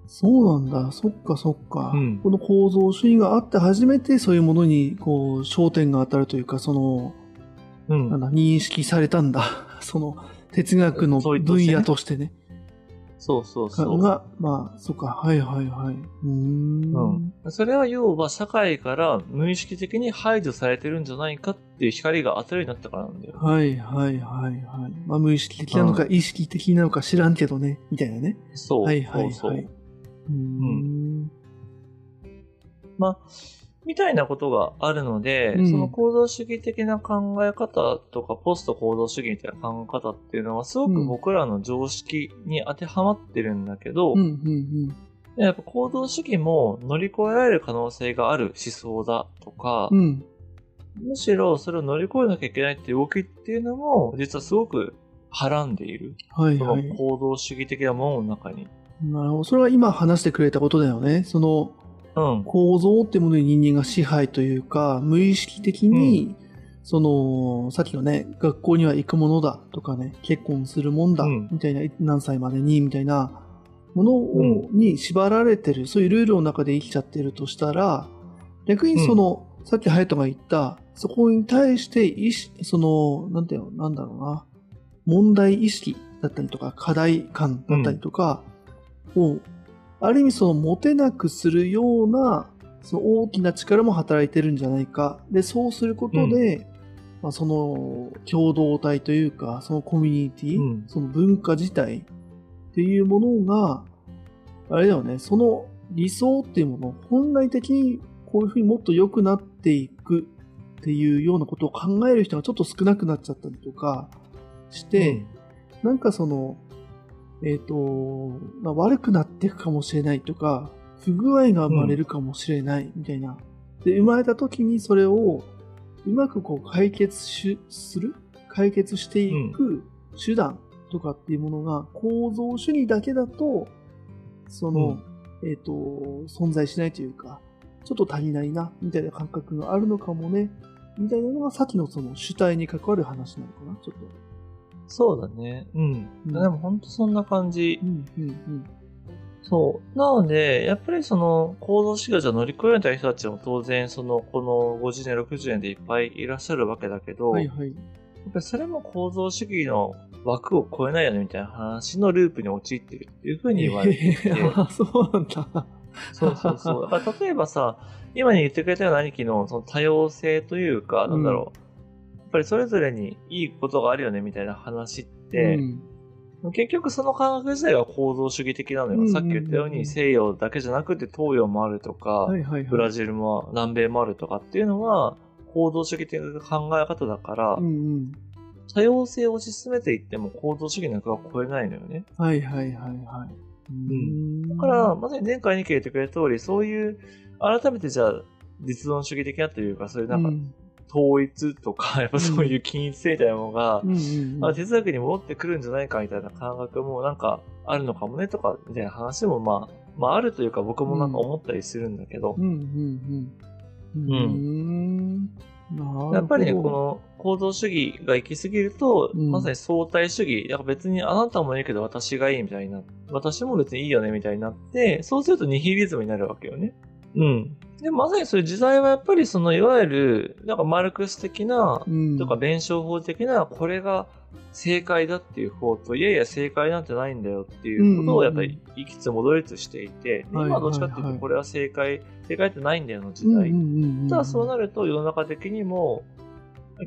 S1: そうなんだ。そっかそっか。
S2: うん
S1: この構造主義があって初めてそういうものに、こう、焦点が当たるというか、その、
S2: うん。
S1: 認識されたんだ。その、哲学の分野としてね。
S2: そうそうそう。
S1: が、まあ、そっか、はいはいはい。うーん。
S2: うん。それは要は社会から無意識的に排除されてるんじゃないかっていう光が当たるようになったからなんだよ。
S1: はいはいはいはい。まあ、無意識的なのか、意識的なのか知らんけどね、みたいなね。
S2: そう。
S1: はいはいはい。
S2: そうそう。
S1: うーん。
S2: まあ、みたいなことがあるので、
S1: うん
S2: その行動主義的な考え方とか、ポスト行動主義みたいな考え方っていうのは、すごく僕らの常識に当てはまってるんだけど、やっぱ行動主義も乗り越えられる可能性がある思想だとか、
S1: うん。うん。
S2: むしろそれを乗り越えなきゃいけないっていう動きっていうのも、実はすごくはらんでいる。その
S1: はいはい。
S2: 行動主義的なものの中に。
S1: なるほど。それは今話してくれたことだよね。その、
S2: うん。
S1: 構造ってものに人間が支配というか、無意識的に、その、さっきのね、学校には行くものだとかね、結婚するもんだ、
S2: うん。
S1: みたいな、何歳までに、みたいなものを、
S2: う
S1: に縛られてる、そういうルールの中で生きちゃってるとしたら、逆にその、さっきハヤトが言った、そこに対して意識、その、なんていうの、なんだろうな、問題意識だったりとか、課題感だったりとかを、ある意味その持てなくするような、その大きな力も働いてるんじゃないか。で、そうすることで、まあ、その共同体というか、そのコミュニティ、
S2: うん。
S1: その文化自体っていうものが、あれだよね、その理想っていうもの、本来的にこういうふうにもっと良くなっていくっていうようなことを考える人がちょっと少なくなっちゃったりとかして、なんかその、えっ、と、まあ、悪くなっていくかもしれないとか、不具合が生まれるかもしれないみたいな。で、生まれた時にそれをうまくこう解決しする？解決していく手段とかっていうものが構造主義だけだと、その、えっ、と、存在しないというか、ちょっと足りないな、みたいな感覚があるのかもね、みたいなのがさっきのその主体に関わる話なのかな、ちょっと。
S2: そうだね。うん。
S1: うん
S2: でも本当そんな感じ
S1: う。ん、うん、うん。
S2: そう。なので、やっぱりその行動指導じゃ乗り越えられた人たちも当然そのこの50年、60年でいっぱいいらっしゃるわけだけど、
S1: はい、はい。
S2: やっぱりそれも構造主義の枠を超えないよねみたいな話のループに陥っているっていうふうに言われていて、
S1: え ーあそうなんだ。
S2: そうそうそう。例えばさ、今に言ってくれたような兄貴のその多様性というか、なんだろう。やっぱりそれぞれにいいことがあるよねみたいな話って、結局その感覚自体が構造主義的なのよ。
S1: うんうんうん
S2: さっき言ったように西洋だけじゃなくて東洋もあるとか、
S1: はいはいはい。
S2: ブラジルも南米もあるとかっていうのは、構造主義的な考え方だから、
S1: うんうん。
S2: 多様性を推し進めていっても構造主義の枠は超えないのよね。
S1: はいはいはいはい。うん
S2: だから、まさに前回に言ってくれた通り、そういう、改めてじゃあ、実存主義的なというか、そういうなんか、
S1: うん
S2: 統一とか、やっぱそういう均一性みたいなものが、
S1: うん
S2: 哲学に戻ってくるんじゃないかみたいな感覚もなんかあるのかもねとか、みたいな話もまあ、まああるというか僕もなんか思ったりするんだけど、
S1: うん
S2: やっぱりね、こ、の構造主義が行き過ぎると、
S1: うん。
S2: まさに相対主義、だから別にあなたもいいけど私がいいみたいな、私も別にいいよねみたいになって、そうするとニヒリズムになるわけよね。うん。で、まさにそういう時代はやっぱりそのいわゆる、なんかマルクス的な、
S1: うん、
S2: とか弁証法的な、これが正解だっていう方と、いやいや正解なんてないんだよっていうことをやっぱり行きつ戻りつしていて、で
S1: はい
S2: 今はどっちかっていうと、
S1: はいはい
S2: これは正解、正解ってないんだよの時代。
S1: うんうんうんうん、
S2: ただそうなると世の中的にも、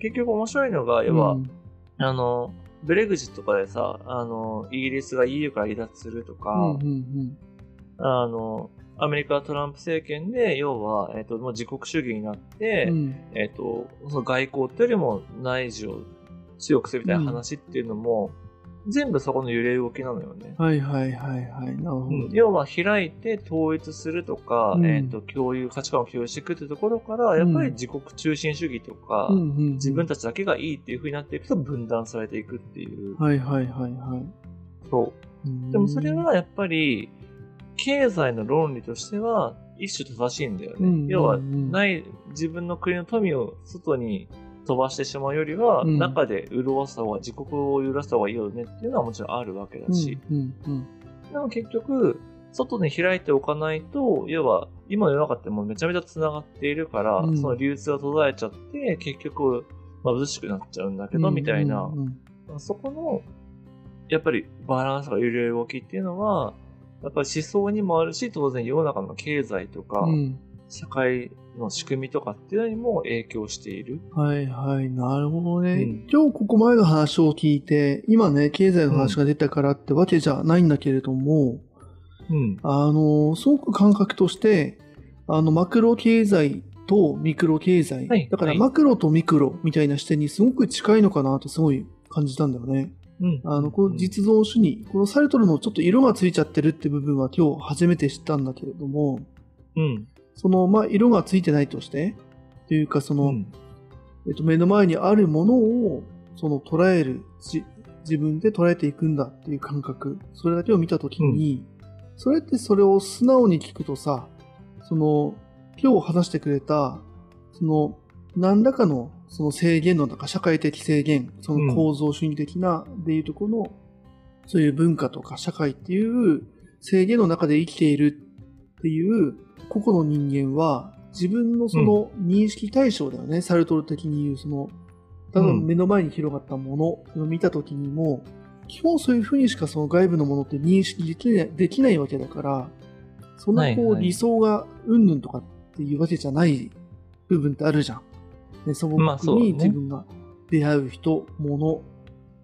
S2: 結局面白いのが、要は、
S1: うん
S2: あの、ブレグジットとかでさ、あの、イギリスが EU から離脱するとか、
S1: うんうん。
S2: あの、アメリカトランプ政権で、要は、えっ、と、もう自国主義になって、
S1: うんうん
S2: えっ、と、その外交ってよりも内需を強くするみたいな話っていうのも、全部そこの揺れ動きなのよね。
S1: はいはいはいはい。なるほど。
S2: うん要は開いて統一するとか、
S1: うん
S2: えっ、と、共有、価値観を共有していくっていうところから、やっぱり自国中心主義とか、
S1: うんうんうん
S2: 自分たちだけがいいっていう風になっていくと分断されていくっていう。
S1: はいはいはいはい。
S2: そう。
S1: うん
S2: でもそれはやっぱり、経済の論理としては一種正しいんだよね。
S1: うんうんうん。
S2: 要は、ない、自分の国の富を外に飛ばしてしまうよりは、
S1: うん。
S2: 中で潤わせた方が、自国を揺らした方がいいよねっていうのはもちろんあるわけだし。
S1: うんうん
S2: でも結局、外に開いておかないと、要は、今の世の中ってもうめちゃめちゃ繋がっているから、
S1: うん。
S2: その流通が途絶えちゃって、結局、貧しくなっちゃうんだけ
S1: うん。
S2: ど、みたいな、
S1: うんうん
S2: そこの、やっぱりバランスが揺れる動きっていうのは、やっぱり思想にもあるし、当然世の中の経済とか、
S1: うん
S2: 社会の仕組みとかっていうのにも影響している。
S1: はいはい、なるほどね。
S2: うん
S1: 今日ここまでの話を聞いて、今ね、経済の話が出たからってわけじゃないんだけれども、
S2: うん。
S1: あの、すごく感覚として、あの、マクロ経済とミクロ経済、
S2: はい
S1: だから
S2: はい
S1: マクロとミクロみたいな視点にすごく近いのかなってすごい感じたんだよね。
S2: うん。
S1: あの、この実存主義、このサルトルのちょっと色がついちゃってるって部分は今日初めて知ったんだけれども、
S2: うん。
S1: その、まあ、色がついてないとして、というかその、
S2: うん。
S1: えっと、目の前にあるものを、その捉える、じ自分で捉えていくんだっていう感覚、それだけを見たときに、それってそれを素直に聞くとさ、その、今日話してくれた、その、何らかのその制限の中、社会的制限、その構造主義的な、でいうところの、そういう文化とか社会っていう制限の中で生きているっていう個々の人間は、自分のその認識対象だよね、サルトル的に言う、その、ただ
S2: うん。
S1: 目の前に広がったものを見たときにも、基本そういうふうにしかその外部のものって認識できないできないわけだから、そんなこう理想がうんぬんとかっていうわけじゃない部分ってあるじゃん。ね、素朴に自分が出会う人、物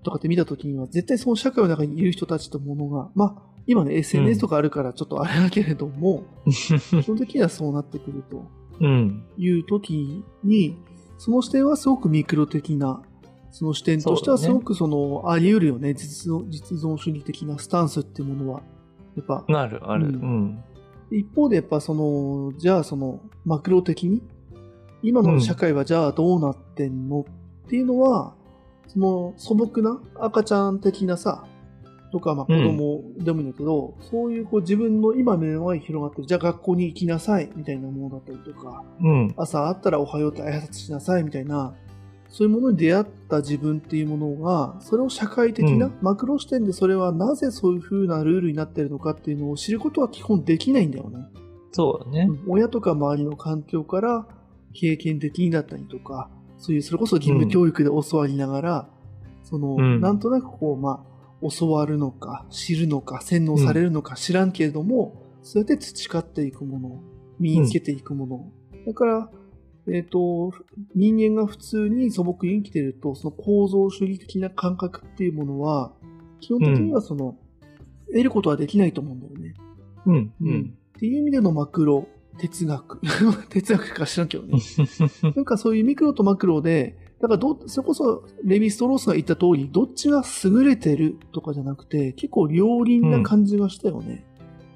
S1: とかって見たときには、絶対その社会の中にいる人たちと物が、まあ、今ね、SNS とかあるからちょっとあれだけれども、その時にはそうなってくると。
S2: うん。
S1: いう時に、その視点はすごくミクロ的な、その視点としてはすごくその、あり得るよね、実存実存主義的なスタンスっていうものは。やっぱ、
S2: なる、ある。
S1: う
S2: うんん。
S1: 一方でやっぱその、じゃあその、マクロ的に、今の社会はじゃあどうなってんの？っていうのは、その素朴な赤ちゃん的なさ、とか、まあ子供でもいいんだけど、そういうこう自分の今目の前に広がってる、じゃあ学校に行きなさい、みたいなものだったりとか、
S2: うん。
S1: 朝会ったらおはようって挨拶しなさいみたいな、そういうものに出会った自分っていうものが、それを社会的な、
S2: うん
S1: マクロ視点でそれはなぜそういう風なルールになってるのかっていうのを知ることは基本できないんだよね。
S2: そうだね。
S1: うん親とか周りの環境から経験的にだったりとか、そういうそれこそ義務教育で教わりながら、その、
S2: うん
S1: なんとなくこう、まあ、教わるのか、知るのか、洗脳されるのか知らんけれども、そうやって培っていくもの、身につけていくもの。だから、えっ、と、人間が普通に素朴に生きてると、その構造主義的な感覚っていうものは、基本的にはその、得ることはできないと思うんだよね。
S2: うん。う
S1: うん
S2: ん。
S1: っていう意味でのマクロ哲学。哲学か知らんけどね。なんかそういうミクロとマクロで、だからど、それこそレヴィストロースが言った通り、どっちが優れてるとかじゃなくて、結構両輪な感じがしたよね。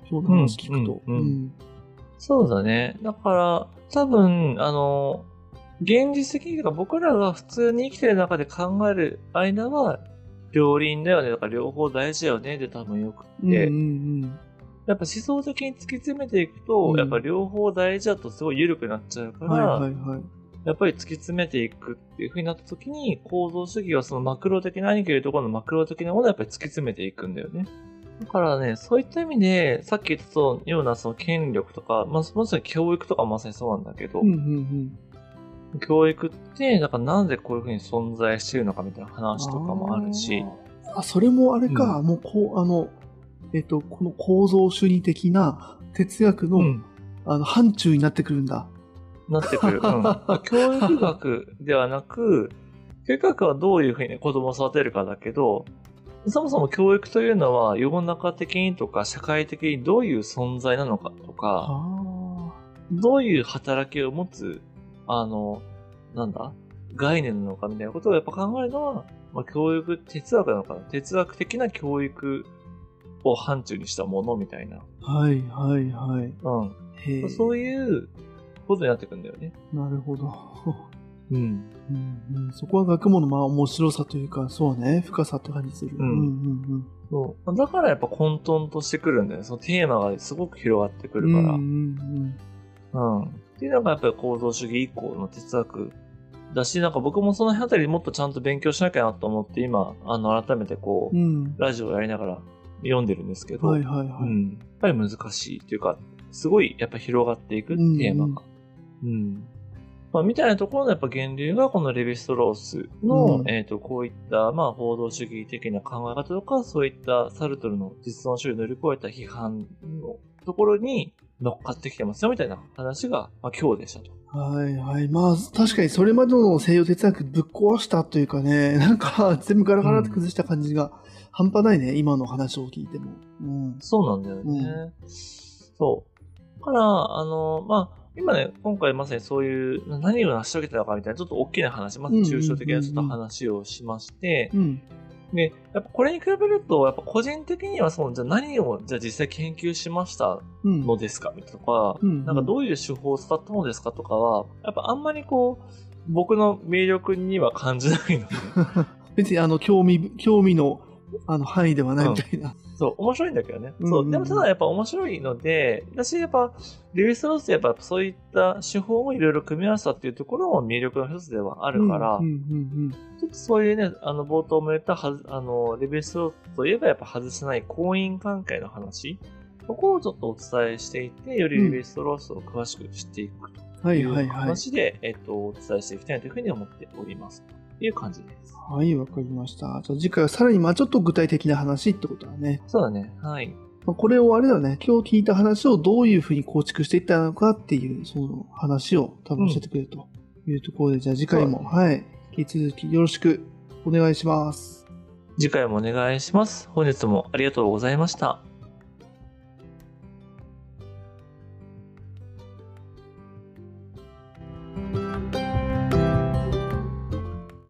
S1: 今日の話聞くと。
S2: うんうんうんそうだね。だから、多分、あの、現実的にか僕らが普通に生きてる中で考える間は、両輪だよね。だから両方大事だよね。で多分よくて、
S1: うんうん
S2: やっぱ思想的に突き詰めていくと、
S1: うん
S2: やっぱ両方大事だとすごい緩くなっちゃうから、
S1: うん。はいはいはい。
S2: やっぱり突き詰めていくっていう風になった時に、構造主義はそのマクロ的な兄貴いうところのマクロ的なものをやっぱり突き詰めていくんだよね。だからね、そういった意味で、さっき言ったようなその権力とか、まあ、まさに教育とかまさにそうなんだけど、
S1: うんうんうん。
S2: 教育って、だからなんでこういう風に存在してるのかみたいな話とかもあるし、
S1: あそれもあれか、もうこう、あの、えっ、と、この構造主義的な哲学の、
S2: うん、
S1: あの、範疇になってくるんだ。
S2: なってくる。うん、教育学ではなく、教育学はどういうふうに子供を育てるかだけど、そもそも教育というのは世の中的にとか社会的にどういう存在なのかとか、
S1: あ
S2: どういう働きを持つ、あの、なんだ概念なのかみたいなことをやっぱ考えるのは、まあ、教育哲学なのかな哲学的な教育を範疇にしたものみたいな。
S1: あ。はいはいはい。
S2: うん。そういうことになってくんだよね。
S1: なるほど。
S2: うん。
S1: うんうん、そこは学問のまあ面白さというか、そうね、深さって感じする。
S2: うん
S1: うん
S2: そう。だからやっぱ混沌としてくるんだよね。そのテーマがすごく広がってく
S1: うんうん。
S2: るから。
S1: う
S2: うん。
S1: んうん
S2: っていうのがやっぱり構造主義以降の哲学だし、なんか僕もその辺りもっとちゃんと勉強しなきゃなと思って、今、あの、改めてこう、
S1: うん。うん。
S2: ラジオをやりながら読んでるんですけど、
S1: はいはいはい。
S2: うん。やっぱり難しいというか、すごいやっぱ広がっていくテーマが。うん。まあ、みたいなところのやっぱ源流がこのレヴィストロースの、
S1: うん
S2: えっ、と、こういった、まあ、報道主義的な考え方とか、そういったサルトルの実存主義を乗り越えた批判のところに乗っかってきてますよ、みたいな話が、まあ、今日でしたと。
S1: はいはい。まあ、確かにそれまでの西洋哲学ぶっ壊したというかね、なんか全部ガラガラって崩した感じが半端ないね、今の話を聞いても。うん。
S2: そうなんだよね。そう。だから、あの、まあ、今ね、今回まさにそういう、な何を成し遂げたのかみたいな、ちょっと大きな話、まず抽象的なちょっと話をしまして、
S1: うん。
S2: で、やっぱこれに比べると、やっぱ個人的にはその、じゃあ何を、じゃあ実際研究しました
S1: うん。
S2: のですかみたいなとか、
S1: うん
S2: なんかどういう手法を使ったのですかとかは、やっぱあんまりこう、僕の魅力には感じないので、
S1: 別にあの、興味、興味のあの範囲ではないみたいな。
S2: そう、面白いんだけどね。
S1: うん
S2: そう、でもただやっぱ面白いので、私やっぱ、リュースロースやっぱそういった手法をいろいろ組み合わせたっていうところも魅力の一つではあるから、
S1: うんうん
S2: ちょっとそういうね、あの、冒頭も言ったはず、あの、ルスロースといえばやっぱ外せない婚姻関係の話、そこをちょっとお伝えしていて、よりルスロースを詳しく知っていくと
S1: うん。はいいうはいはい。
S2: 話で、えっと、お伝えしていきたいというふうに思っております。という感じです。
S1: はい、わかりました。じゃあ次回はさらにまあちょっと具体的な話ってことだね。
S2: そうだね。はい。
S1: まあこれをあれだよね、今日聞いた話をどういうふうに構築していったのかっていう、その話を多分教えてくれるというところで、じゃあ次回も、はい、引き続きよろしくお願いします。
S2: 次回もお願いします。本日もありがとうございました。